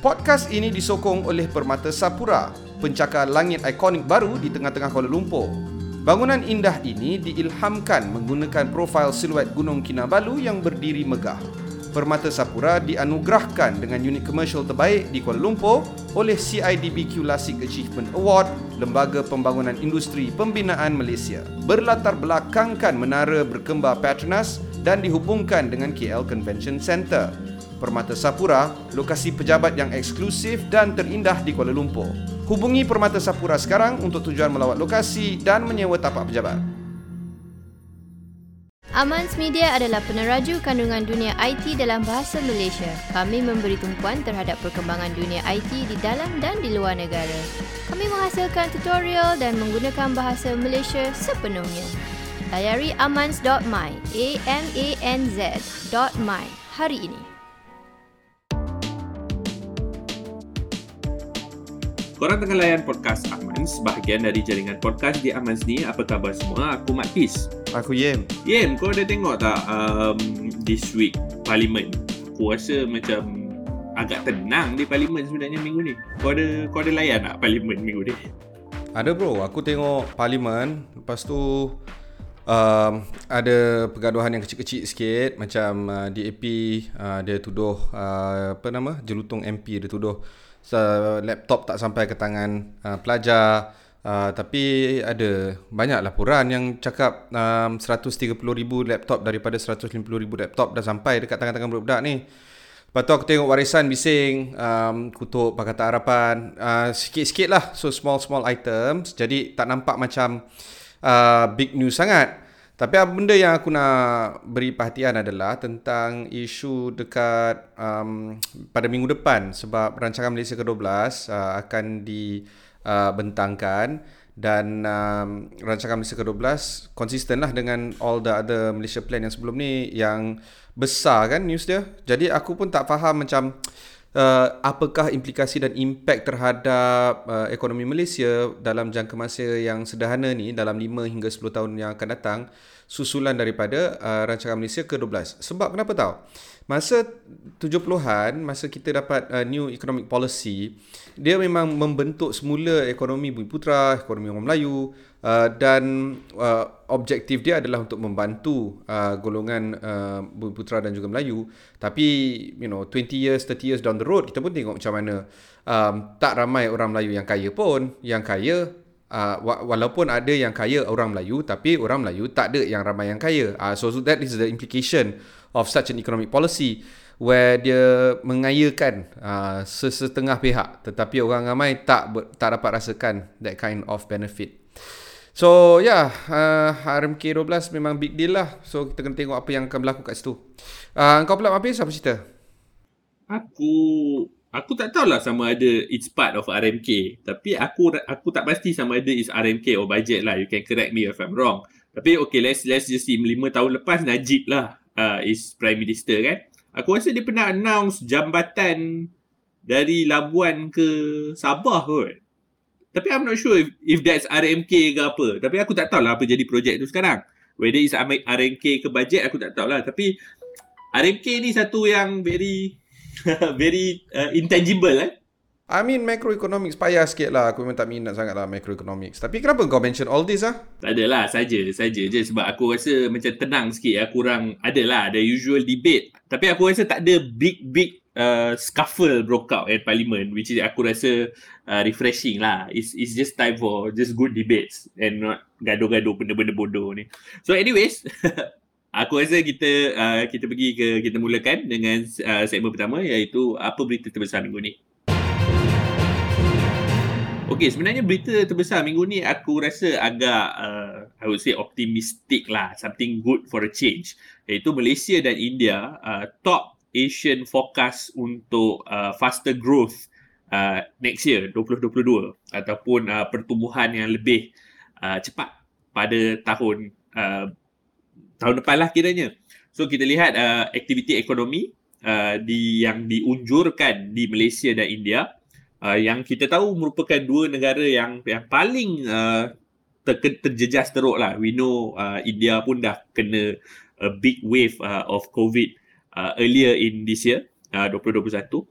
Podcast ini disokong oleh Permata Sapura, pencakar langit ikonik baru di tengah-tengah Kuala Lumpur. Bangunan indah ini diilhamkan menggunakan profil siluet Gunung Kinabalu yang berdiri megah. Permata Sapura dianugerahkan dengan unit komersial terbaik di Kuala Lumpur oleh CIDB Classic Achievement Award, Lembaga Pembangunan Industri Pembinaan Malaysia. Berlatar belakangkan menara berkembar Petronas dan dihubungkan dengan KL Convention Centre. Permata Sapura, lokasi pejabat yang eksklusif dan terindah di Kuala Lumpur. Hubungi Permata Sapura sekarang untuk tujuan melawat lokasi dan menyewa tapak pejabat. Amans Media adalah peneraju kandungan dunia IT dalam bahasa Malaysia. Kami memberi tumpuan terhadap perkembangan dunia IT di dalam dan di luar negara. Kami menghasilkan tutorial dan menggunakan bahasa Malaysia sepenuhnya. Layari amans.my, a m a n z.my hari ini. Korang tengah layan podcast Amans, bahagian dari jaringan podcast di Amans ni. Apa khabar semua? Aku Mat Pis. Aku Yem. Yem, kau ada tengok tak um, this week Parlimen? Aku rasa macam agak tenang di Parlimen sebenarnya minggu ni. Kau ada kau ada layan tak Parlimen minggu ni? Ada bro, aku tengok Parlimen. Lepas tu um, ada pergaduhan yang kecil-kecil sikit macam uh, DAP uh, dia tuduh uh, apa nama jelutong MP dia tuduh laptop tak sampai ke tangan uh, pelajar uh, tapi ada banyak laporan yang cakap um, 130,000 laptop daripada 150,000 laptop dah sampai dekat tangan-tangan budak-budak ni Lepas tu aku tengok warisan bising, um, kutuk Pakatan Harapan, uh, sikit-sikit lah. So small-small items. Jadi tak nampak macam uh, big news sangat. Tapi apa benda yang aku nak beri perhatian adalah tentang isu dekat um, pada minggu depan sebab rancangan Malaysia ke-12 uh, akan dibentangkan uh, dan um, rancangan Malaysia ke-12 konsisten lah dengan all the other Malaysia plan yang sebelum ni yang besar kan news dia. Jadi aku pun tak faham macam uh, apakah implikasi dan impact terhadap uh, ekonomi Malaysia dalam jangka masa yang sederhana ni dalam 5 hingga 10 tahun yang akan datang susulan daripada uh, rancangan Malaysia ke-12. Sebab kenapa tahu? Masa 70-an, masa kita dapat uh, new economic policy, dia memang membentuk semula ekonomi bumi putra, ekonomi orang Melayu uh, dan uh, objektif dia adalah untuk membantu uh, golongan uh, putra dan juga Melayu. Tapi, you know, 20 years, 30 years down the road, kita pun tengok macam mana um, tak ramai orang Melayu yang kaya pun. Yang kaya uh, walaupun ada yang kaya orang Melayu tapi orang Melayu tak ada yang ramai yang kaya uh, so, so that is the implication of such an economic policy where dia mengayakan uh, sesetengah pihak tetapi orang ramai tak tak dapat rasakan that kind of benefit So yeah, uh, RMK 12 memang big deal lah. So kita kena tengok apa yang akan berlaku kat situ. Uh, kau pula habis apa cerita? Aku Aku tak tahulah sama ada it's part of RMK. Tapi aku aku tak pasti sama ada is RMK or budget lah. You can correct me if I'm wrong. Tapi okay, let's let's just see. Lima tahun lepas Najib lah uh, is Prime Minister kan. Aku rasa dia pernah announce jambatan dari Labuan ke Sabah kot. Tapi I'm not sure if, if that's RMK ke apa. Tapi aku tak tahulah apa jadi projek tu sekarang. Whether it's RMK ke budget aku tak tahulah. Tapi RMK ni satu yang very very uh, intangible eh. I mean macroeconomics payah sikit lah Aku memang tak minat sangat lah macroeconomics Tapi kenapa kau mention all this lah? Tak adalah saja saja je Sebab aku rasa macam tenang sikit ya. Kurang adalah ada usual debate Tapi aku rasa tak ada big big uh, scuffle broke out at parliament Which is aku rasa uh, refreshing lah It's, it's just time for just good debates And not gaduh-gaduh benda-benda bodoh ni So anyways Aku rasa kita uh, kita pergi ke kita mulakan dengan uh, segmen pertama iaitu apa berita terbesar minggu ni. Okey, sebenarnya berita terbesar minggu ni aku rasa agak uh, I would say optimistic lah, something good for a change. Iaitu Malaysia dan India uh, top Asian forecast untuk uh, faster growth uh, next year 2022 ataupun uh, pertumbuhan yang lebih uh, cepat pada tahun uh, tahun depan lah kiranya. So kita lihat uh, aktiviti ekonomi uh, di yang diunjurkan di Malaysia dan India uh, yang kita tahu merupakan dua negara yang yang paling uh, ter, terjejas teruk lah. We know uh, India pun dah kena a big wave uh, of COVID uh, earlier in this year, uh, 2021.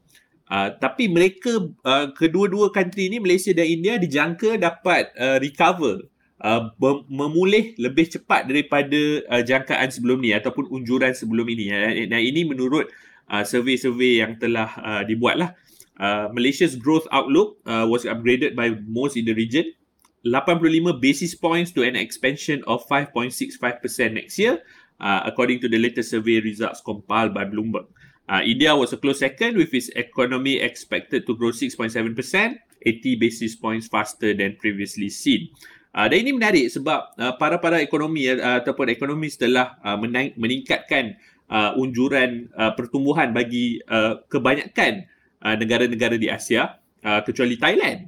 Uh, tapi mereka uh, kedua-dua country ni Malaysia dan India dijangka dapat uh, recover uh, memulih lebih cepat daripada uh, jangkaan sebelum ni ataupun unjuran sebelum ini. Dan ini menurut uh, survey-survey yang telah uh, dibuat lah uh, Malaysia's growth outlook uh, was upgraded by most in the region. 85 basis points to an expansion of 5.65% next year uh, according to the latest survey results compiled by Bloomberg Uh, India was a close second with its economy expected to grow 6.7%, 80 basis points faster than previously seen. Uh, dan ini menarik sebab uh, para-para ekonomi uh, ataupun ekonomi telah uh, meningkatkan uh, unjuran uh, pertumbuhan bagi uh, kebanyakan uh, negara-negara di Asia uh, kecuali Thailand.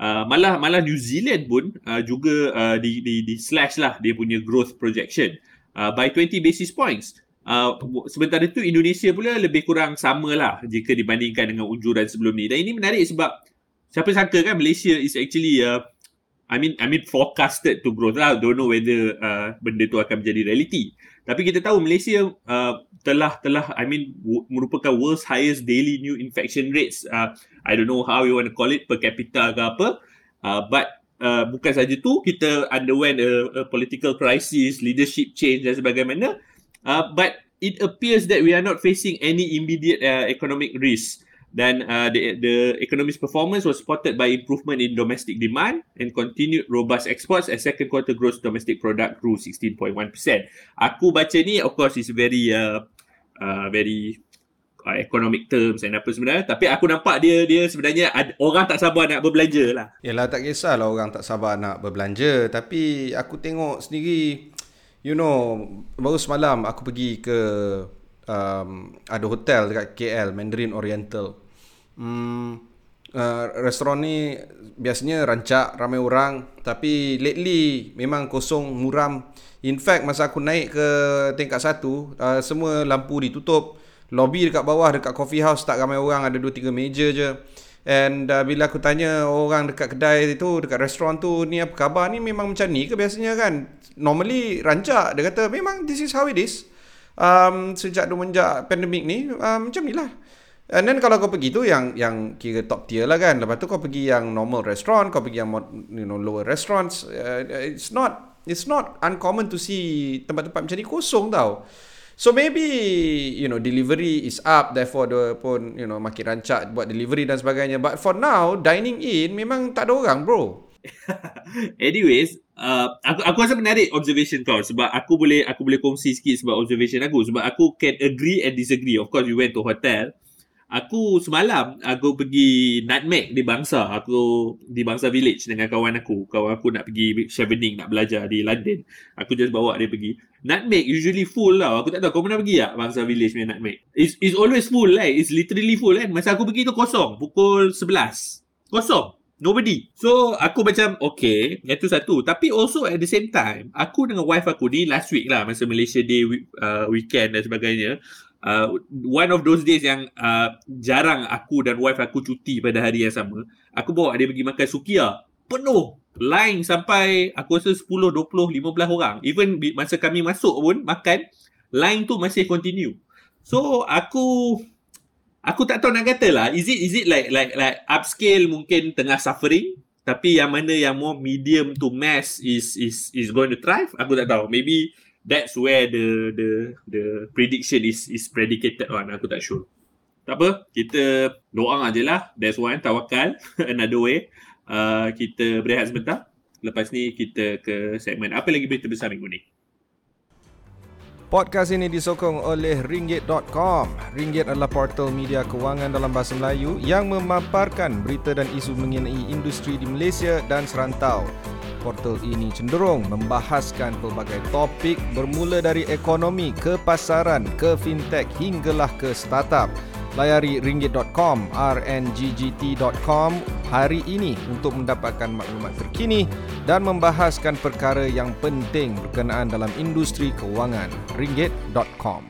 Uh, malah malah New Zealand pun uh, juga uh, di, di di slash lah dia punya growth projection uh, by 20 basis points. Uh, sementara itu Indonesia pula lebih kurang sama lah jika dibandingkan dengan unjuran sebelum ni. Dan ini menarik sebab siapa sangka kan Malaysia is actually uh, I mean I mean forecasted to grow lah. Don't know whether uh, benda tu akan menjadi reality. Tapi kita tahu Malaysia uh, telah telah I mean w- merupakan world's highest daily new infection rates. Uh, I don't know how you want to call it per capita ke apa. Uh, but uh, bukan saja tu kita underwent a, a political crisis, leadership change dan sebagainya. Uh, but it appears that we are not facing any immediate uh, economic risk. Then uh, the, the economy's performance was supported by improvement in domestic demand and continued robust exports as second quarter gross domestic product grew 16.1%. Aku baca ni, of course, is very uh, uh, very uh, economic terms and apa sebenarnya. Tapi aku nampak dia dia sebenarnya ad, orang tak sabar nak berbelanja lah. Yalah tak kisahlah orang tak sabar nak berbelanja. Tapi aku tengok sendiri You know, baru semalam aku pergi ke um, ada hotel dekat KL, Mandarin Oriental. Hmm, uh, restoran ni biasanya rancak, ramai orang. Tapi lately memang kosong, muram. In fact, masa aku naik ke tingkat satu, uh, semua lampu ditutup. Lobby dekat bawah, dekat coffee house tak ramai orang, ada 2-3 meja je. And uh, bila aku tanya orang dekat kedai tu, dekat restoran tu, ni apa khabar ni memang macam ni ke biasanya kan? Normally rancak, dia kata memang this is how it is. Um, sejak semenjak pandemik ni, um, macam ni lah. And then kalau kau pergi tu yang yang kira top tier lah kan. Lepas tu kau pergi yang normal restaurant, kau pergi yang you know lower restaurants. Uh, it's not it's not uncommon to see tempat-tempat macam ni kosong tau. So maybe you know delivery is up therefore dia pun you know makin rancak buat delivery dan sebagainya but for now dining in memang tak ada orang bro. Anyways, uh, aku aku rasa menarik observation kau sebab aku boleh aku boleh kongsi sikit sebab observation aku sebab aku can agree and disagree. Of course we went to hotel. Aku semalam aku pergi Nutmeg di Bangsa. Aku di Bangsa Village dengan kawan aku. Kawan aku nak pergi chevening nak belajar di London. Aku just bawa dia pergi. Nutmeg usually full lah. Aku tak tahu kau pernah pergi tak Bangsa Village punya Nutmeg. It's, it's always full lah. Like. It's literally full kan. Masa aku pergi tu kosong. Pukul 11. Kosong. Nobody. So aku macam okay. Itu satu. Tapi also at the same time. Aku dengan wife aku ni last week lah. Masa Malaysia Day uh, weekend dan sebagainya uh, one of those days yang uh, jarang aku dan wife aku cuti pada hari yang sama. Aku bawa dia pergi makan sukia. Penuh. Line sampai aku rasa 10, 20, 15 orang. Even masa kami masuk pun makan, line tu masih continue. So aku aku tak tahu nak kata lah. Is it is it like like like upscale mungkin tengah suffering tapi yang mana yang more medium to mass is is is going to thrive? Aku tak tahu. Maybe that's where the the the prediction is is predicated on aku tak sure. Tak apa kita doa aja lah. That's one tawakal another way. Uh, kita berehat sebentar. Lepas ni kita ke segmen apa lagi berita besar minggu ni? Podcast ini disokong oleh Ringgit.com. Ringgit adalah portal media kewangan dalam bahasa Melayu yang memaparkan berita dan isu mengenai industri di Malaysia dan serantau. Portal ini cenderung membahaskan pelbagai topik bermula dari ekonomi ke pasaran ke fintech hinggalah ke startup. Layari ringgit.com, rnggt.com hari ini untuk mendapatkan maklumat terkini dan membahaskan perkara yang penting berkenaan dalam industri kewangan. ringgit.com.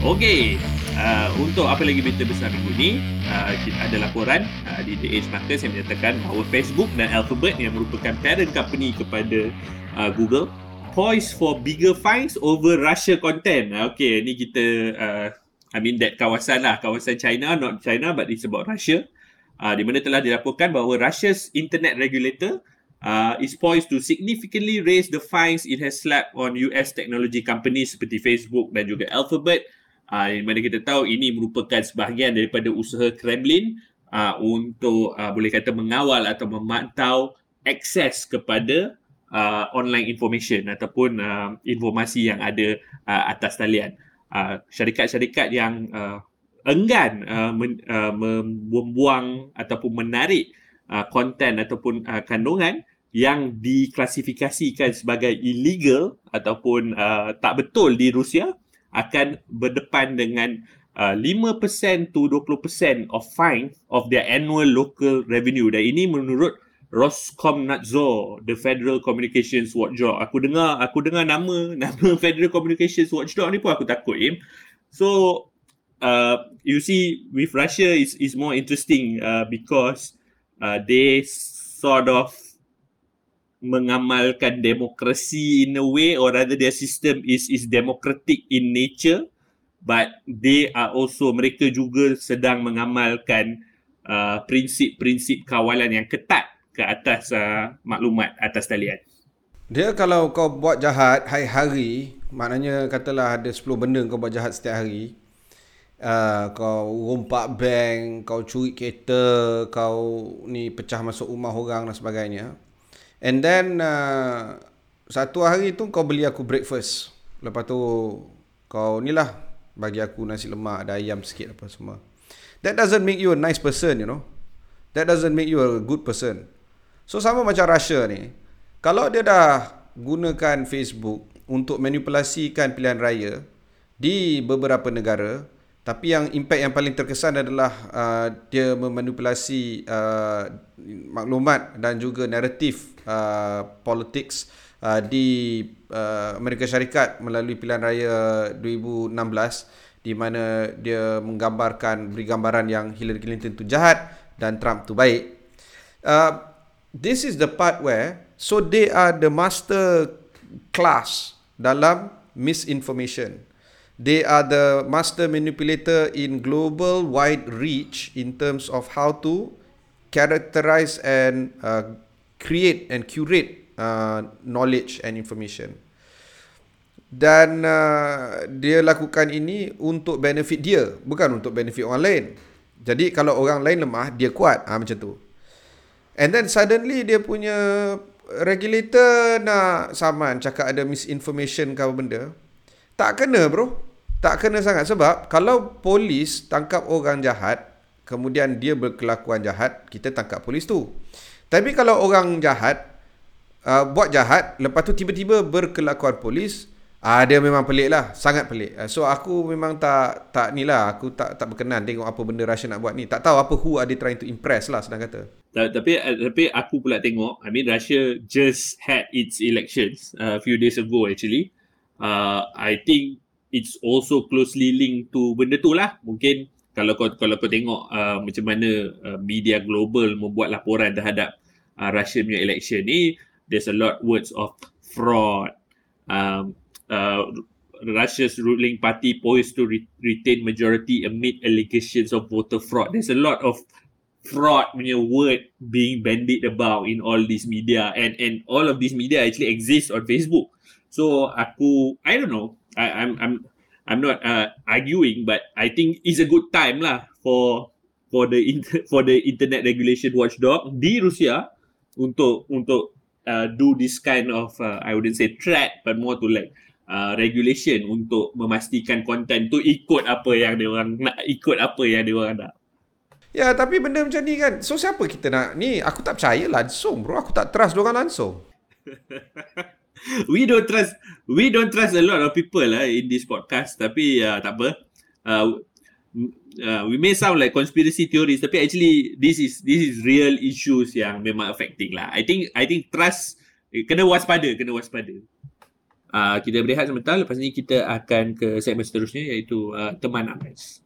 Okey, uh, untuk apa lagi berita besar minggu ni, uh, ada laporan uh, di The Age Markets yang menyatakan bahawa Facebook dan Alphabet yang merupakan parent company kepada uh, Google poised for bigger fines over Russia content. Uh, Okey, ni kita uh, I mean that kawasan lah, kawasan China, not China but it's about Russia. Uh, di mana telah dilaporkan bahawa Russia's internet regulator uh, is poised to significantly raise the fines it has slapped on US technology companies seperti Facebook dan juga Alphabet. Uh, mana kita tahu ini merupakan sebahagian daripada usaha Kremlin uh, untuk uh, boleh kata mengawal atau memantau akses kepada uh, online information ataupun uh, informasi yang ada uh, atas talian. Uh, syarikat-syarikat yang uh, enggan uh, men, uh, membuang ataupun menarik uh, konten ataupun uh, kandungan yang diklasifikasikan sebagai illegal ataupun uh, tak betul di Rusia akan berdepan dengan uh, 5% to 20% of fine of their annual local revenue dan ini menurut Roskomnadzor, the Federal Communications Watchdog. Aku dengar, aku dengar nama nama Federal Communications Watchdog ni pun aku takut, Im. So, uh, you see, with Russia is is more interesting uh, because uh, they sort of mengamalkan demokrasi in a way or rather their system is is democratic in nature but they are also mereka juga sedang mengamalkan uh, prinsip-prinsip kawalan yang ketat ke atas uh, maklumat atas talian. Dia kalau kau buat jahat hari-hari, maknanya katalah ada 10 benda kau buat jahat setiap hari. Uh, kau rompak bank, kau curi kereta, kau ni pecah masuk rumah orang dan sebagainya. And then uh, satu hari tu kau beli aku breakfast. Lepas tu kau ni lah bagi aku nasi lemak, ada ayam sikit apa semua. That doesn't make you a nice person, you know. That doesn't make you a good person. So sama macam Russia ni. Kalau dia dah gunakan Facebook untuk manipulasikan pilihan raya di beberapa negara, tapi yang impact yang paling terkesan adalah uh, dia memanipulasi uh, maklumat dan juga naratif uh, politics uh, di uh, Amerika Syarikat melalui pilihan raya 2016 di mana dia menggambarkan beri gambaran yang Hillary Clinton tu jahat dan Trump tu baik. Uh, this is the part where so they are the master class dalam misinformation. They are the master manipulator in global wide reach in terms of how to characterize and uh, create and curate uh, knowledge and information. Dan uh, dia lakukan ini untuk benefit dia, bukan untuk benefit orang lain. Jadi kalau orang lain lemah, dia kuat. Ha, macam tu. And then suddenly dia punya regulator nak saman cakap ada misinformation ke apa benda. Tak kena bro. Tak kena sangat sebab kalau polis tangkap orang jahat, kemudian dia berkelakuan jahat, kita tangkap polis tu. Tapi kalau orang jahat, uh, buat jahat, lepas tu tiba-tiba berkelakuan polis, Ah dia memang pelik lah, sangat pelik. Uh, so aku memang tak tak ni lah, aku tak tak berkenan tengok apa benda Russia nak buat ni. Tak tahu apa who are they trying to impress lah senang kata. Tapi tapi aku pula tengok, I mean Russia just had its elections uh, a few days ago actually. Uh, I think it's also closely linked to benda tu lah. Mungkin kalau kau kalau kau tengok uh, macam mana uh, media global membuat laporan terhadap uh, Russia punya election ni, there's a lot words of fraud, um, uh, Russia's ruling party poised to re- retain majority amid allegations of voter fraud. There's a lot of fraud punya word being bandied about in all these media and and all of these media actually exist on Facebook. So aku I don't know. I, I'm I'm I'm not uh, arguing, but I think it's a good time lah for for the inter, for the internet regulation watchdog di Rusia untuk untuk uh, do this kind of uh, I wouldn't say threat, but more to like uh, regulation untuk memastikan konten tu ikut apa yang dia orang nak ikut apa yang dia orang nak. Ya, tapi benda macam ni kan. So siapa kita nak ni? Aku tak percaya langsung, bro. Aku tak trust dia orang langsung. we don't trust we don't trust a lot of people lah in this podcast tapi uh, tak apa. Uh, uh, we may sound like conspiracy theories tapi actually this is this is real issues yang memang affecting lah. I think I think trust eh, kena waspada, kena waspada. Uh, kita berehat sebentar lepas ni kita akan ke segmen seterusnya iaitu uh, teman Ames.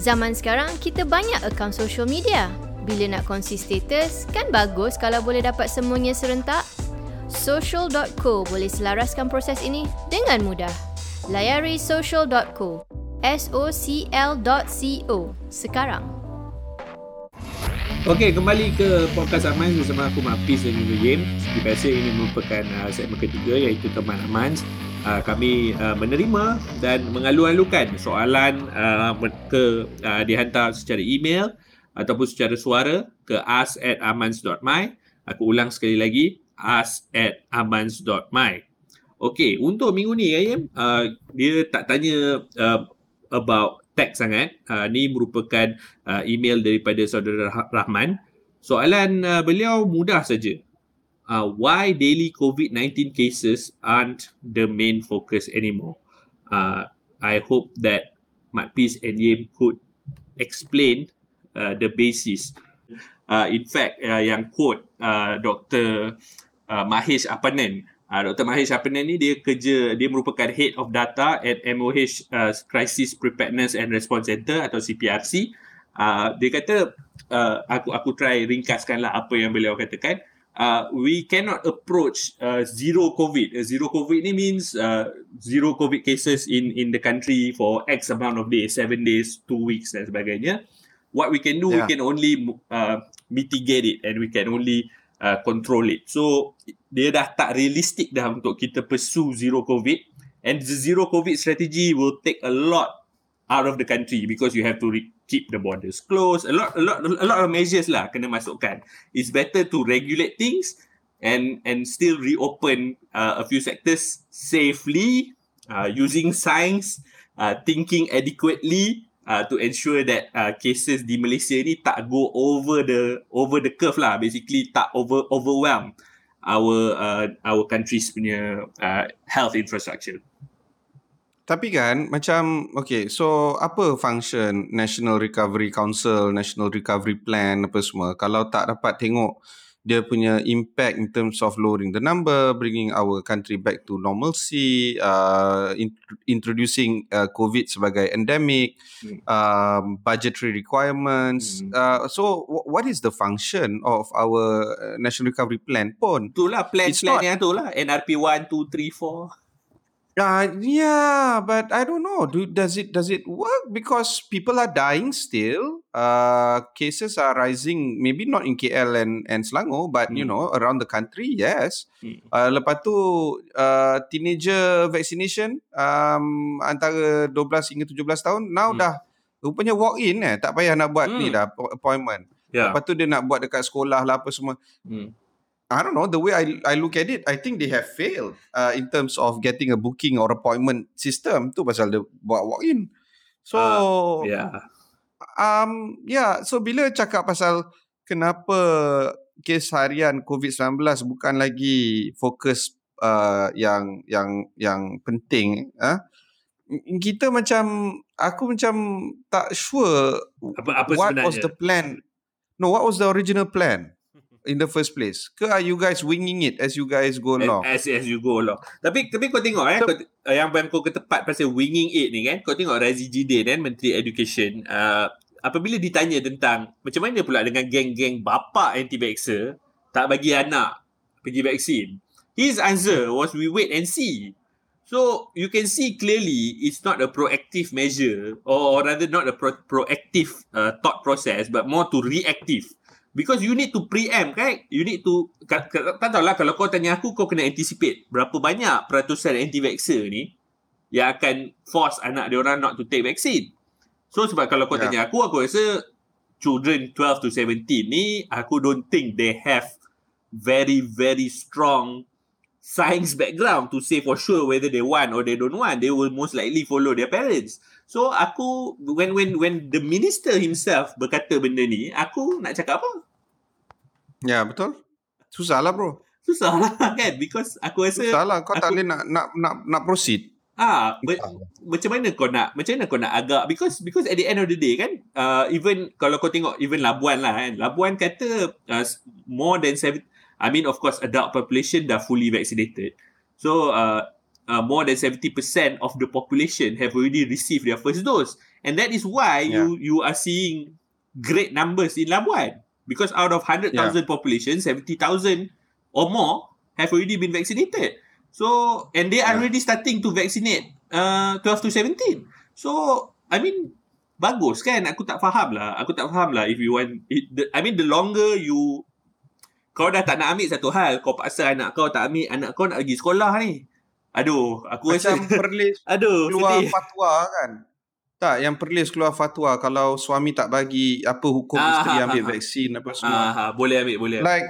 Zaman sekarang kita banyak akaun social media. Bila nak kongsi status, kan bagus kalau boleh dapat semuanya serentak. Social.co boleh selaraskan proses ini dengan mudah. Layari social.co. socl.co sekarang. Okey, kembali ke podcast Aman bersama aku Mak Pis dan juga Yim. Seperti biasa ini merupakan uh, segmen ketiga iaitu teman Aman. Uh, kami uh, menerima dan mengalu-alukan soalan uh, ke uh, dihantar secara email ataupun secara suara ke ask at amans.my. Aku ulang sekali lagi, ask at amans.my. Okey, untuk minggu ni, Yim, uh, dia tak tanya uh, about tech sangat. Uh, ni merupakan uh, email daripada saudara Rahman. Soalan uh, beliau mudah saja. Uh, why daily COVID-19 cases aren't the main focus anymore? Uh, I hope that Mat Peace and Yim could explain uh, the basis. Uh, in fact, uh, yang quote uh, Dr. Uh, Mahesh Apanan Uh, ah, Dr. Mahesh Apanan ni dia kerja, dia merupakan Head of Data at MOH uh, Crisis Preparedness and Response Center atau CPRC. Uh, dia kata, uh, aku aku try ringkaskan lah apa yang beliau katakan. Uh, we cannot approach uh, zero COVID. Uh, zero COVID ni means uh, zero COVID cases in in the country for X amount of days, seven days, two weeks dan sebagainya. What we can do, yeah. we can only uh, mitigate it and we can only uh, control it. So dia dah tak realistik dah untuk kita pursue zero covid and the zero covid strategy will take a lot out of the country because you have to re- keep the borders closed. A lot a lot a lot of measures lah kena masukkan. It's better to regulate things and and still reopen uh, a few sectors safely uh, using science, uh, thinking adequately uh, to ensure that uh, cases di Malaysia ni tak go over the over the curve lah. Basically tak over overwhelm our uh, our country's punya uh, health infrastructure. Tapi kan macam okay so apa function National Recovery Council National Recovery Plan apa semua? Kalau tak dapat tengok dia punya impact in terms of lowering the number, bringing our country back to normalcy, uh, in, introducing uh, COVID sebagai endemic, mm. um, budgetary requirements. Mm. Uh, so, w- what is the function of our uh, National Recovery Plan pun? Itulah plan-plan yang tu lah. NRP 1, 2, 3, 4. Uh, yeah, but I don't know. Do, does it does it work? Because people are dying still. Uh, cases are rising. Maybe not in KL and and Selangor, but mm. you hmm. know around the country, yes. Mm. Uh, lepas tu uh, teenager vaccination um, antara 12 hingga 17 tahun. Now mm. dah rupanya walk in eh. Tak payah nak buat mm. ni hmm. dah appointment. Yeah. Lepas tu dia nak buat dekat sekolah lah apa semua. Mm. I don't know the way I I look at it. I think they have failed uh, in terms of getting a booking or appointment system. Tu pasal dia buat walk in. So uh, yeah, um yeah. So bila cakap pasal kenapa kes harian COVID 19 bukan lagi fokus uh, yang yang yang penting, uh, kita macam aku macam tak sure apa, apa what sebenarnya? was the plan. No, what was the original plan? In the first place? Ke are you guys winging it as you guys go along? As as you go along. Tapi tapi kau tengok eh, so, kau, uh, yang yang kau ketepat pasal winging it ni kan, kau tengok Razi Jidin kan, Menteri Education, uh, apabila ditanya tentang macam mana pula dengan geng-geng bapa anti-vaxxer tak bagi anak pergi vaksin, his answer was we wait and see. So you can see clearly it's not a proactive measure or, or rather not a pro- proactive uh, thought process but more to reactive. Because you need to preempt, right? You need to, tak tahu lah kalau kau tanya aku, kau kena anticipate berapa banyak peratusan anti-vaxxer ni yang akan force anak dia orang not to take vaccine. So sebab kalau kau yeah. tanya aku, aku rasa children 12 to 17 ni, aku don't think they have very, very strong science background to say for sure whether they want or they don't want. They will most likely follow their parents. So aku when when when the minister himself berkata benda ni, aku nak cakap apa? Ya, betul. Susah lah bro. Susah lah kan because aku rasa Susah lah kau aku, tak boleh nak nak nak nak proceed. Ah, be, macam mana kau nak macam mana kau nak agak because because at the end of the day kan uh, even kalau kau tengok even Labuan lah kan Labuan kata uh, more than seven I mean of course adult population dah fully vaccinated. So uh, uh, more than 70% of the population have already received their first dose. And that is why yeah. you you are seeing great numbers in Labuan. Because out of 100,000 yeah. population, 70,000 or more have already been vaccinated. So, and they are yeah. already starting to vaccinate uh, 12 to 17. So, I mean, bagus kan? Aku tak faham lah. Aku tak faham lah if you want, it, the, I mean, the longer you, kau dah tak nak ambil satu hal, kau paksa anak kau tak ambil, anak kau nak pergi sekolah ni. Aduh, aku Macam rasa, perlis aduh, keluar sedih. fatwa kan. Tak, yang perlis keluar fatwa kalau suami tak bagi apa hukum Ah, isteri ah, ambil ah, vaksin apa semua. Ah, ah, boleh ambil, boleh ambil. Like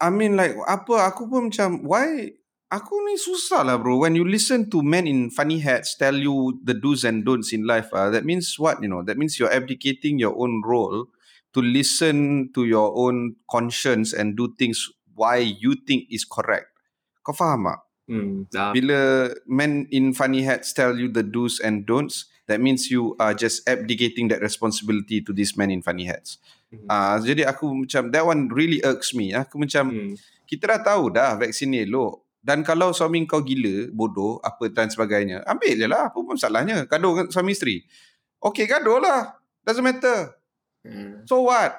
I mean like apa aku pun macam why aku ni susah lah bro when you listen to men in funny hats tell you the do's and don'ts in life ah that means what you know that means you're abdicating your own role to listen to your own conscience and do things why you think is correct kau faham tak Hmm, ah, bila men in funny hats tell you the do's and don'ts that means you are just abdicating that responsibility to these men in funny hats Mhm. Ah, jadi aku macam that one really irks me. Aku macam hmm. kita dah tahu dah vaksin ni elok. Dan kalau suami kau gila, bodoh, apa dan sebagainya, ambil je lah. Apa pun salahnya? Gaduh dengan suami isteri. Okay, gaduh lah. Doesn't matter. Hmm. So what?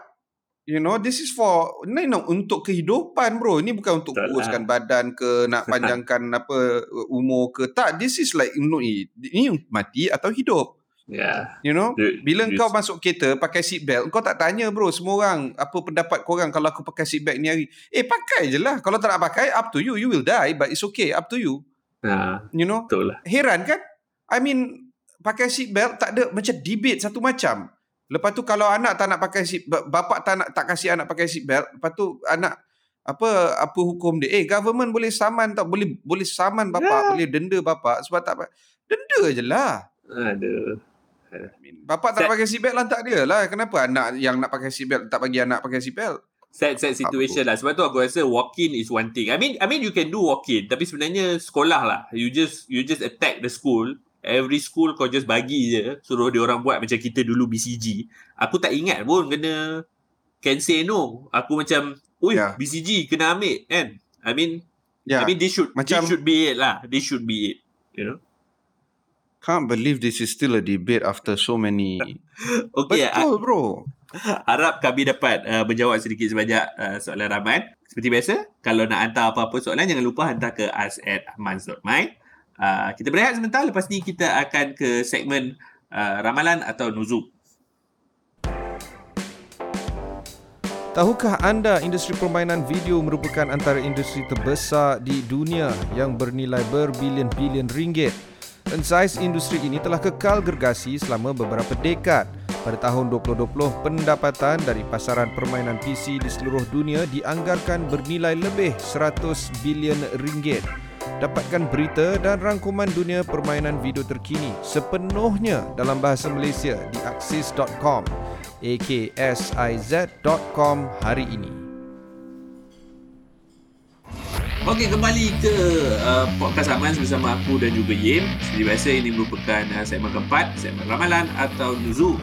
You know, this is for, ni no, untuk kehidupan bro. Ini bukan untuk Betul lah. kuruskan badan ke, nak panjangkan apa umur ke. Tak, this is like, no, ini mati atau hidup. Yeah. You know? Bila kau masuk kereta pakai seat belt, kau tak tanya bro semua orang apa pendapat korang kalau aku pakai seat belt ni hari. Eh pakai je lah. Kalau tak nak pakai, up to you. You will die but it's okay. Up to you. Ah, You know? betul lah. Heran kan? I mean, pakai seat belt tak ada macam debate satu macam. Lepas tu kalau anak tak nak pakai seat belt, bapak tak nak tak kasih anak pakai seat belt, lepas tu anak apa apa hukum dia? Eh government boleh saman tak? Boleh boleh saman bapak, Ya. boleh denda bapak sebab tak denda je lah. Aduh. Bapak tak Sad- pakai seatbelt lantak dia lah. Kenapa anak yang nak pakai seatbelt tak bagi anak pakai seatbelt? sad sad situation lah sebab tu aku rasa walk in is one thing i mean i mean you can do walk in tapi sebenarnya sekolah lah you just you just attack the school every school kau just bagi je suruh dia orang buat macam kita dulu BCG aku tak ingat pun kena can say no aku macam oi Ya. BCG kena ambil kan i mean Ya. i mean this should Macam- this should be it lah this should be it you know Can't believe this is still a debate after so many. okay I, Betul bro. Harap kami dapat uh, menjawab sedikit sebanyak uh, soalan Rahman. Seperti biasa, kalau nak hantar apa-apa soalan, jangan lupa hantar ke us at amans.my. Uh, kita berehat sebentar, lepas ni kita akan ke segmen uh, ramalan atau nuzul. Tahukah anda industri permainan video merupakan antara industri terbesar di dunia yang bernilai berbilion-bilion ringgit? Dan saiz industri ini telah kekal gergasi selama beberapa dekad. Pada tahun 2020, pendapatan dari pasaran permainan PC di seluruh dunia dianggarkan bernilai lebih 100 bilion ringgit. Dapatkan berita dan rangkuman dunia permainan video terkini sepenuhnya dalam bahasa Malaysia di axis.com aksiz.com hari ini. Okey, kembali ke uh, podcast Amans bersama aku dan juga Yim. Seperti biasa, ini merupakan uh, segmen keempat, segmen ramalan atau nuzul.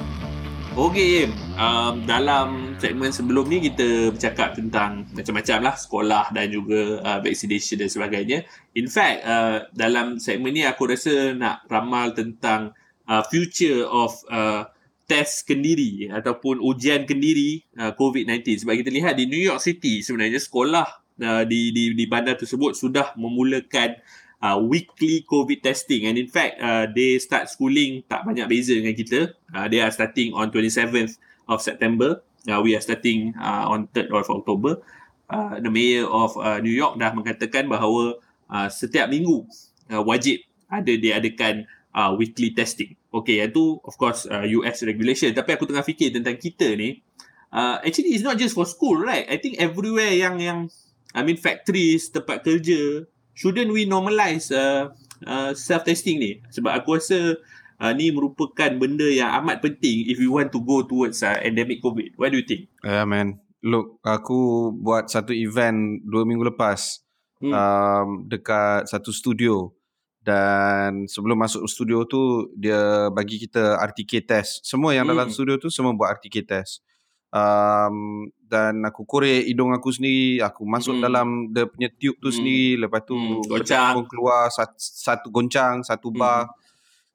Okey Yim, um, dalam segmen sebelum ni kita bercakap tentang macam-macam lah sekolah dan juga uh, vaccination dan sebagainya. In fact, uh, dalam segmen ni aku rasa nak ramal tentang uh, future of uh, test kendiri ataupun ujian kendiri uh, COVID-19 sebab kita lihat di New York City sebenarnya sekolah uh, di di di bandar tersebut sudah memulakan uh, weekly COVID testing. And in fact uh, they start schooling tak banyak beza dengan kita. Uh, they are starting on 27th of September uh, we are starting uh, on 3rd of October uh, the mayor of uh, New York dah mengatakan bahawa uh, setiap minggu uh, wajib ada diadakan uh, weekly testing. Okay, yang tu of course uh, US regulation. Tapi aku tengah fikir tentang kita ni. Uh, actually, it's not just for school, right? I think everywhere yang yang I mean factories, tempat kerja, shouldn't we normalize uh, uh, self testing ni? Sebab aku rasa uh, ni merupakan benda yang amat penting if we want to go towards uh, endemic COVID. What do you think? Yeah man. Look, aku buat satu event dua minggu lepas Hmm. um, dekat satu studio dan sebelum masuk studio tu dia bagi kita RTK test. Semua yang dalam Hmm. studio tu semua buat RTK test. Um, dan aku korek hidung aku sendiri, aku masuk Hmm. dalam dia punya tube tu Hmm. sendiri, lepas tu Hmm, goncang. keluar satu, satu goncang, satu Hmm.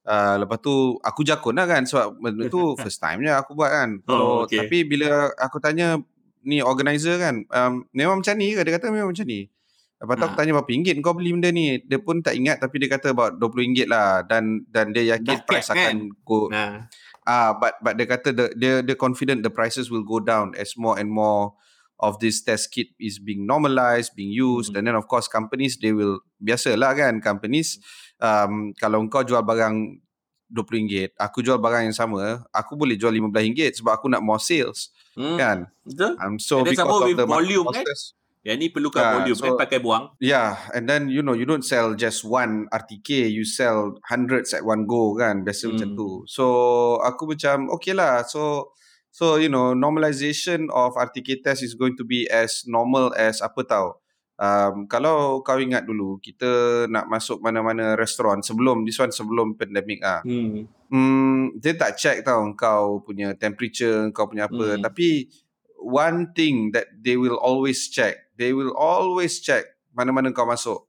Uh, lepas tu aku jakun lah kan sebab benda tu first time je aku buat kan. So, Oh, okay. Tapi bila aku tanya ni organizer kan, um, memang macam ni ke? Dia kata memang macam ni. Lepas tu aku Ah. tanya berapa ringgit kau beli benda ni. Dia pun tak ingat tapi dia kata about 20 ringgit lah dan dan dia yakin Dah price kan? akan go Nah. ah but but dia kata the, dia dia confident the prices will go down as more and more of this test kit is being normalized, being used Hmm. and then of course companies they will biasalah kan companies um, kalau kau jual barang RM20, aku jual barang yang sama, aku boleh jual RM15 sebab aku nak more sales Hmm. kan. Betul? Um, so And because of with the volume, kan? forces, Yang ni perlukan Ah, volume so- kan pakai buang. Yeah, and then you know you don't sell just one RTK, you sell hundreds at one go kan, biasa macam Hmm. tu. So aku macam okay lah. So so you know normalization of RTK test is going to be as normal as apa tau. Um, kalau kau ingat dulu kita nak masuk mana-mana restoran sebelum this one sebelum pandemic ah. Hmm. Hmm, dia tak check tau kau punya temperature, kau punya apa. Hmm. Tapi one thing that they will always check, they will always check mana-mana kau masuk.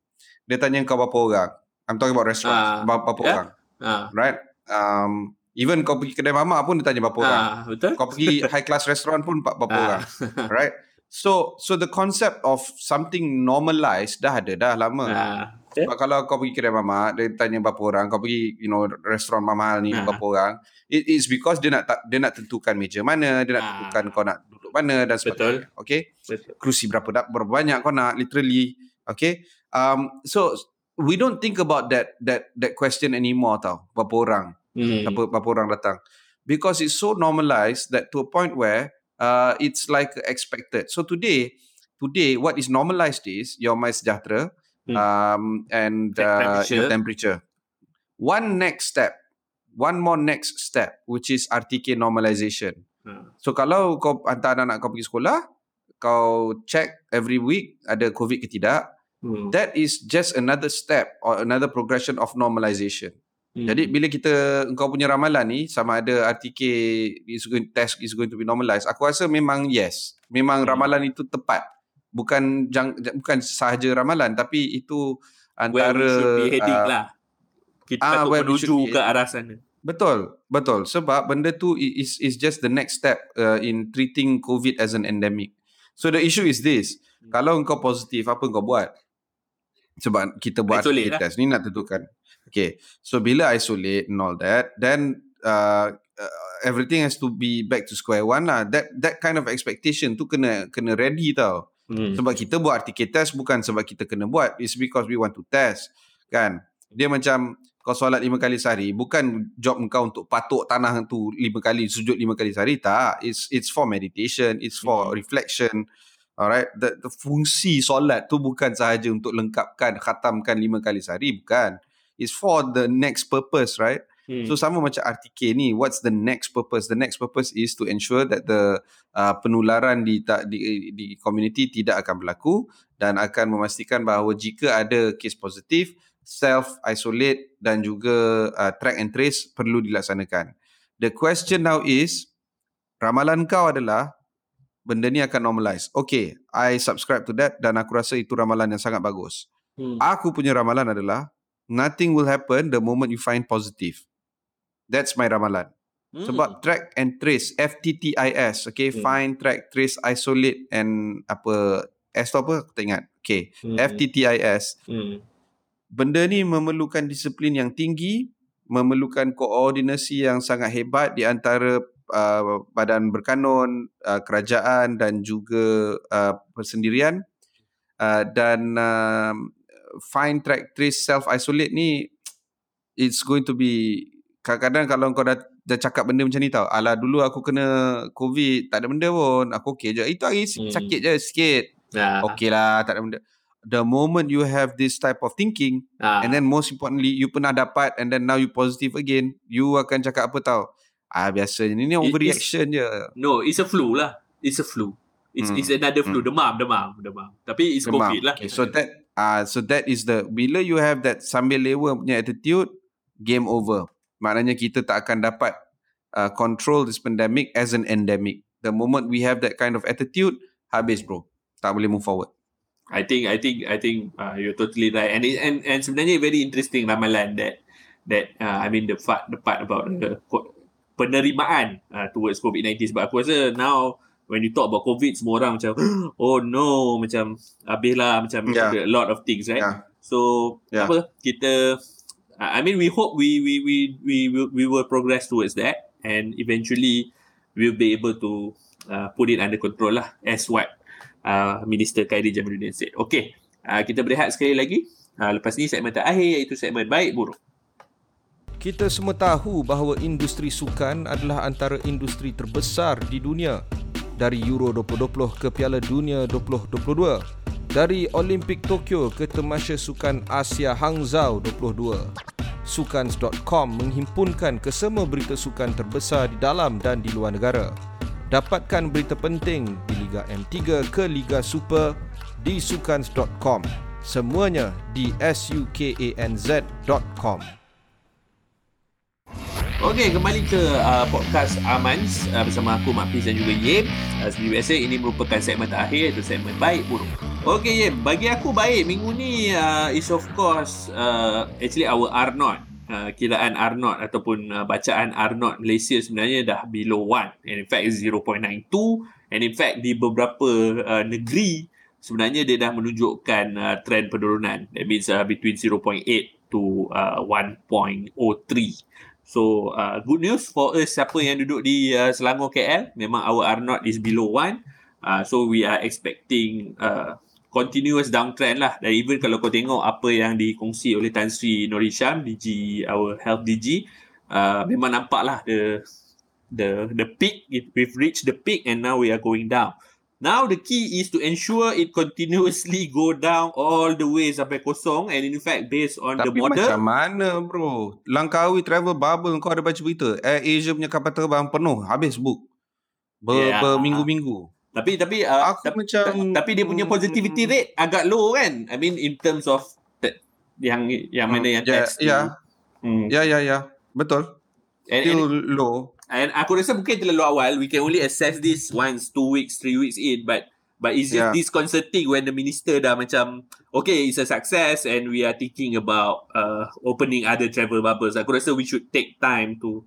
Dia tanya kau berapa orang. I'm talking about restaurants. Ah, berapa yeah. orang, Ah. right? Um, even kau pergi kedai mamak pun dia tanya berapa orang. Ah, betul? Kau pergi high class restaurant pun berapa Ah. orang, right? So so the concept of something normalized dah ada dah lama. Ah. Sebab kalau kau pergi kedai mamak, dia tanya berapa orang, kau pergi you know restoran mahal ni Ah. berapa orang. It is because dia nak dia nak tentukan meja mana, dia nak Ah. tentukan kau nak duduk mana dan sebagainya. Okay? Betul. Kerusi berapa dak- berapa banyak kau nak literally. Okay? Um so we don't think about that that that question anymore tau. Berapa orang? Hmm. Berapa berapa orang datang? Because it's so normalized that to a point where uh it's like expected. So today today what is normalized is your my sejahtera Hmm. um and Te- uh, your temperature. temperature. One next step, one more next step which is RTK normalization. Ah. So kalau kau hantar anak kau pergi sekolah, kau check every week ada covid ke tidak, Hmm. that is just another step or another progression of normalization. Hmm. Jadi bila kita kau punya ramalan ni sama ada RTK is going test is going to be normalized, aku rasa memang yes. Memang Hmm. ramalan itu tepat. Bukan jang, bukan sahaja ramalan tapi itu where antara we should be heading uh, lah. Kita where we should menuju ke arah sana. Betul, betul. Sebab benda tu is is just the next step uh, in treating COVID as an endemic. So the issue is this. Hmm. Kalau kau positif, apa kau buat? Sebab kita buat Isolate RT lah. test ni nak tentukan. Okay. So bila isolate and all that, then uh, uh, everything has to be back to square one lah. That that kind of expectation tu kena kena ready tau. Hmm. Sebab kita buat RTK test bukan sebab kita kena buat. It's because we want to test. Kan? Dia macam kau solat lima kali sehari. Bukan job kau untuk patuk tanah tu lima kali, sujud lima kali sehari. Tak. It's it's for meditation. It's for Hmm. reflection. Alright. The, the fungsi solat tu bukan sahaja untuk lengkapkan, khatamkan lima kali sehari. Bukan. It's for the next purpose, right? Hmm. So sama macam RTK ni, what's the next purpose? The next purpose is to ensure that the uh, penularan di, ta- di di community tidak akan berlaku dan akan memastikan bahawa jika ada kes positif, self isolate dan juga uh, track and trace perlu dilaksanakan. The question now is ramalan kau adalah benda ni akan normalize. Okay, I subscribe to that dan aku rasa itu ramalan yang sangat bagus. Hmm. Aku punya ramalan adalah nothing will happen the moment you find positive. That's my ramalan. Hmm. Sebab track and trace FTTIS, okay, Hmm. find, track, trace, isolate and apa S tu apa? Aku tak ingat. Okay, Hmm. FTTIS. Hmm. Benda ni memerlukan disiplin yang tinggi, memerlukan koordinasi yang sangat hebat di antara uh, badan berkanun, uh, kerajaan dan juga uh, persendirian. Uh, dan uh, find, track, trace, self isolate ni it's going to be kadang-kadang kalau kau dah dah cakap benda macam ni tau. Alah dulu aku kena COVID, tak ada benda pun. Aku okey je. Itu hari Hmm. sakit je sikit. Ah. Okey lah, tak ada benda. The moment you have this type of thinking Ah. and then most importantly you pernah dapat and then now you positive again, you akan cakap apa tau? Ah biasa ni ni It overreaction je. No, it's a flu lah. It's a flu. It's Hmm. it's another flu. Demam, demam, demam. Tapi it's Demam. COVID lah. Okay, so that ah uh, so that is the bila you have that sambil lewa punya attitude, game over. Maknanya kita tak akan dapat uh, control this pandemic as an endemic. The moment we have that kind of attitude, habis bro. Tak boleh move forward. I think I think I think uh, you're totally right and it, and and sebenarnya very interesting ramalan that that uh, I mean the part the part about the penerimaan uh, towards COVID-19 sebab aku rasa now when you talk about COVID, semua orang macam, oh no, macam habislah macam Yeah. a lot of things, right? Yeah. So Yeah. apa kita I mean we hope we we we we will, we will progress towards that and eventually we'll be able to uh, put it under control lah as what uh, Minister Khairi Jamaluddin said. Okay, uh, kita berehat sekali lagi. Uh, lepas ni segmen terakhir iaitu segmen baik buruk. Kita semua tahu bahawa industri sukan adalah antara industri terbesar di dunia. Dari Euro 2020 ke Piala Dunia 2022, dari Olimpik Tokyo ke Temasya Sukan Asia Hangzhou 22. Sukans.com menghimpunkan kesemua berita sukan terbesar di dalam dan di luar negara. Dapatkan berita penting di Liga M3 ke Liga Super di sukans.com. Semuanya di sukanz.com. Okey, kembali ke uh, podcast Amans uh, bersama aku Mak Fiz dan juga Yem. Uh, seperti biasa ini merupakan segmen terakhir iaitu segmen baik buruk. Okey Yem, bagi aku baik minggu ni uh, is of course uh, actually our R0 uh, kiraan R0 ataupun uh, bacaan R0 Malaysia sebenarnya dah below 1 and in fact is 0.92 and in fact di beberapa uh, negeri sebenarnya dia dah menunjukkan uh, trend penurunan that means uh, between 0.8 to uh, 1.03 So uh, good news for us siapa yang duduk di uh, Selangor KL memang our R0 is below 1 uh, so we are expecting uh, continuous downtrend lah. Dan even kalau kau tengok apa yang dikongsi oleh Tan Sri Norisham DG our health DG uh, memang nampak lah the the the peak we've reached the peak and now we are going down Now the key is to ensure it continuously go down all the way sampai kosong and in fact based on the Tapi model macam mana bro? Langkawi travel bubble kau ada baca berita. Air Asia punya kapal terbang penuh. Habis book. Ber, Yeah. Berminggu-minggu. Tapi tapi uh, Aku tapi, macam... tapi dia punya positivity Hmm. rate agak low kan. I mean in terms of that, yang yang mana yang Ya, test. ya. Hmm. Ya, ya, ya. Betul. And, Still and, low. And aku rasa mungkin terlalu awal. We can only assess this once, two weeks, three weeks in. But but it's just Yeah. disconcerting when the minister dah macam okay, it's a success and we are thinking about uh, opening other travel bubbles. Aku rasa we should take time to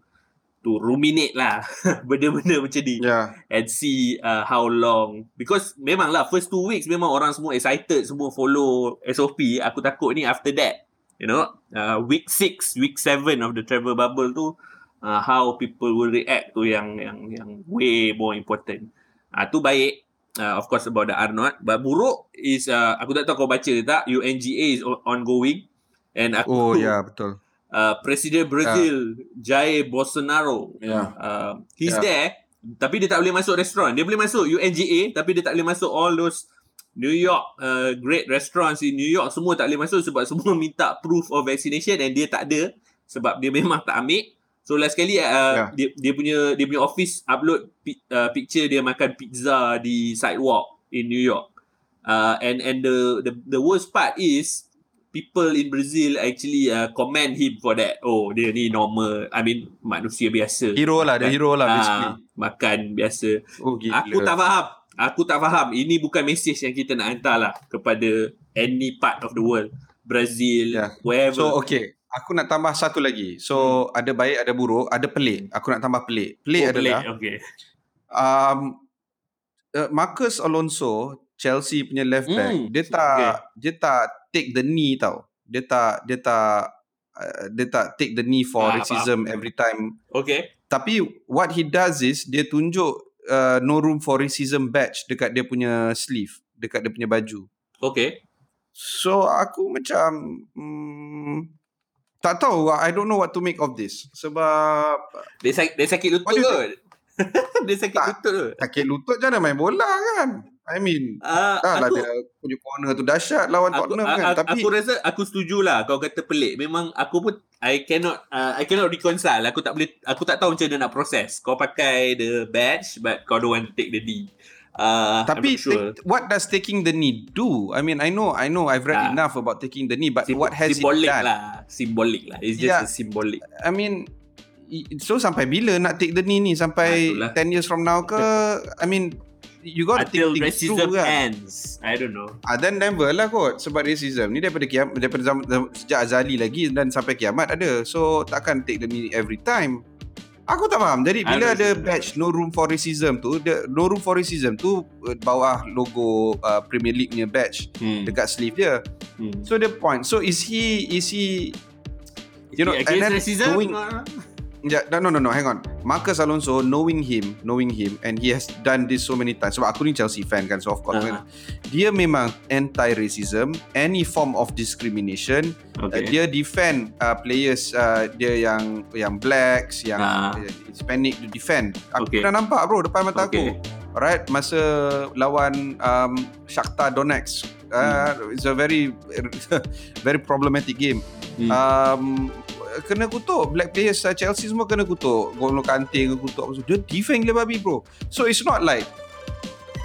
to ruminate lah benda-benda macam ni Ya. and see uh, how long because memang lah first two weeks memang orang semua excited semua follow SOP aku takut ni after that you know uh, week 6 week 7 of the travel bubble tu uh, how people will react to yang yang yang way more important. Ah uh, tu baik. Uh, of course about the R not but buruk is uh, aku tak tahu kau baca ke tak UNGA is on- ongoing. And aku Oh, ya, betul. uh, Presiden Brazil Jair Bolsonaro. Ya. uh, he's Yeah. there tapi dia tak boleh masuk restoran dia boleh masuk UNGA tapi dia tak boleh masuk all those New York uh, great restaurants in New York. Semua tak boleh masuk sebab semua minta proof of vaccination and dia tak ada sebab dia memang tak ambil so last sekali uh, Yeah. dia dia punya dia punya office upload pi- uh, picture dia makan pizza di sidewalk in New York uh, and and the the the worst part is people in Brazil actually uh, commend him for that. Oh, dia ni normal. I mean, manusia biasa. Hero lah, dia hero lah Ah, basically. makan biasa. Oh, gila. Aku tak faham. Aku tak faham. Ini bukan message yang kita nak hantar lah kepada any part of the world. Brazil, Yeah. wherever. So, okay. Aku nak tambah satu lagi. So, ada baik, ada buruk, ada pelik. Aku nak tambah pelik. Pelik oh, adalah... pelik. Okay. um, uh, Marcus Alonso Chelsea punya left back Hmm, dia tak okay. dia tak take the knee tau dia tak dia tak uh, dia tak take the knee for Ah, racism faham. every time Okay. tapi what he does is dia tunjuk uh, no room for racism badge dekat dia punya sleeve dekat dia punya baju Okay. so aku macam hmm, tak tahu I don't know what to make of this sebab Dia, sak- dia sakit lutut you ke? dia sakit Tak. lutut ke? sakit lutut jangan main bola kan I mean Uh, Dah lah aku, dia punya corner tu dahsyat lawan aku, Tottenham kan. a- Tapi aku rasa aku setujulah kau kata pelik. Memang aku pun I cannot uh, I cannot reconcile. Aku tak boleh aku tak tahu macam mana nak proses. Kau pakai the badge but kau don't want to take the D. Uh, tapi sure. take, what does taking the knee do? I mean, I know, I know, I've read Ah. enough about taking the knee, but Sim- what has it symbolic done? lah. Symbolic lah. It's just Yeah. a symbolic. I mean, so sampai bila nak take the knee ni? Sampai Ah, itulah. 10 years from now ke? I mean, you got to Until think things racism through kan? ends. I don't know. Ah, then never lah kot sebab racism ni daripada kiam daripada zaman, sejak azali lagi dan sampai kiamat ada. So takkan take the knee every time. Aku tak faham. Jadi bila ada badge no room for racism tu, the no room for racism tu uh, bawah logo uh, Premier League punya badge Hmm. dekat sleeve dia. Hmm. So the point. So is he is he you know and against racism? Uh, Yeah, no, no, no, hang on. Marcus Alonso, knowing him, knowing him, and he has done this so many times. Sebab aku ni Chelsea fan kan, so of course. Kan. Dia memang anti-racism, any form of discrimination. Okay. Uh, dia defend uh, players uh, dia yang yang blacks, yang Ah. uh, Hispanic, dia defend. Aku Okay. pernah nampak bro depan mata Okay. aku. Alright, masa lawan um, Shakhtar Donetsk. Uh, It's a very very problematic game. Hmm. Um, kena kutuk. Black players uh, Chelsea semua kena kutuk. Golo Kante kena kutuk apa dia defend gila babi bro. So it's not like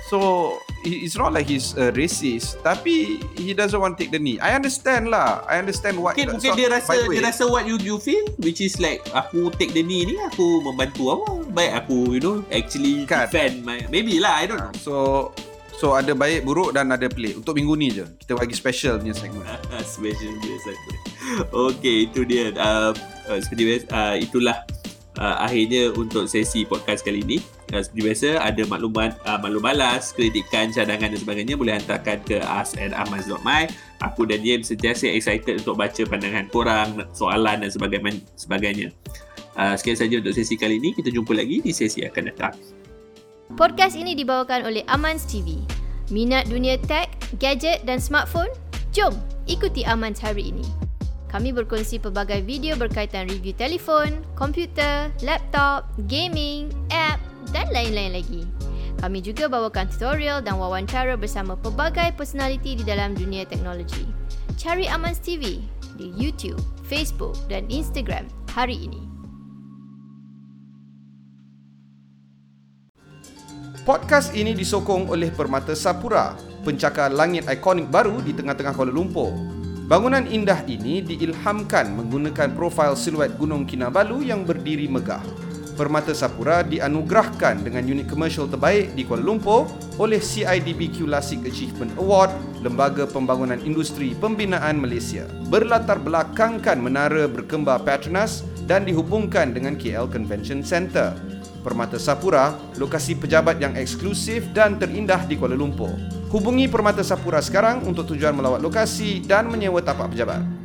so it's not like he's a racist. Tapi he doesn't want to take the knee. I understand lah. I understand what Mungkin, mungkin so, dia rasa way, dia rasa what you you feel which is like aku take the knee ni aku membantu apa baik aku you know actually Kan. defend my maybe lah I don't know. So so ada baik buruk dan ada pelik untuk minggu ni je kita bagi special punya segmen special dia segment. Okay, itu dia. Uh, seperti biasa, uh, itulah uh, akhirnya untuk sesi podcast kali ini. Uh, seperti biasa, ada maklumat, uh, maklum balas, kritikan, cadangan dan sebagainya boleh hantarkan ke us@amaz.my. Aku dan Yem sentiasa excited untuk baca pandangan korang, soalan dan sebagainya. sebagainya. Uh, sekian saja untuk sesi kali ini. Kita jumpa lagi di sesi akan datang. Podcast ini dibawakan oleh Amans TV. Minat dunia tech, gadget dan smartphone? Jom ikuti Amans hari ini. Kami berkongsi pelbagai video berkaitan review telefon, komputer, laptop, gaming, app dan lain-lain lagi. Kami juga bawakan tutorial dan wawancara bersama pelbagai personaliti di dalam dunia teknologi. Cari Amans TV di YouTube, Facebook dan Instagram hari ini. Podcast ini disokong oleh Permata Sapura, pencakar langit ikonik baru di tengah-tengah Kuala Lumpur. Bangunan indah ini diilhamkan menggunakan profil siluet Gunung Kinabalu yang berdiri megah. Permata Sapura dianugerahkan dengan unit komersial terbaik di Kuala Lumpur oleh CIDB Classic Achievement Award, Lembaga Pembangunan Industri Pembinaan Malaysia. Berlatar belakangkan menara berkembar Petronas dan dihubungkan dengan KL Convention Centre. Permata Sapura, lokasi pejabat yang eksklusif dan terindah di Kuala Lumpur. Hubungi Permata Sapura sekarang untuk tujuan melawat lokasi dan menyewa tapak pejabat.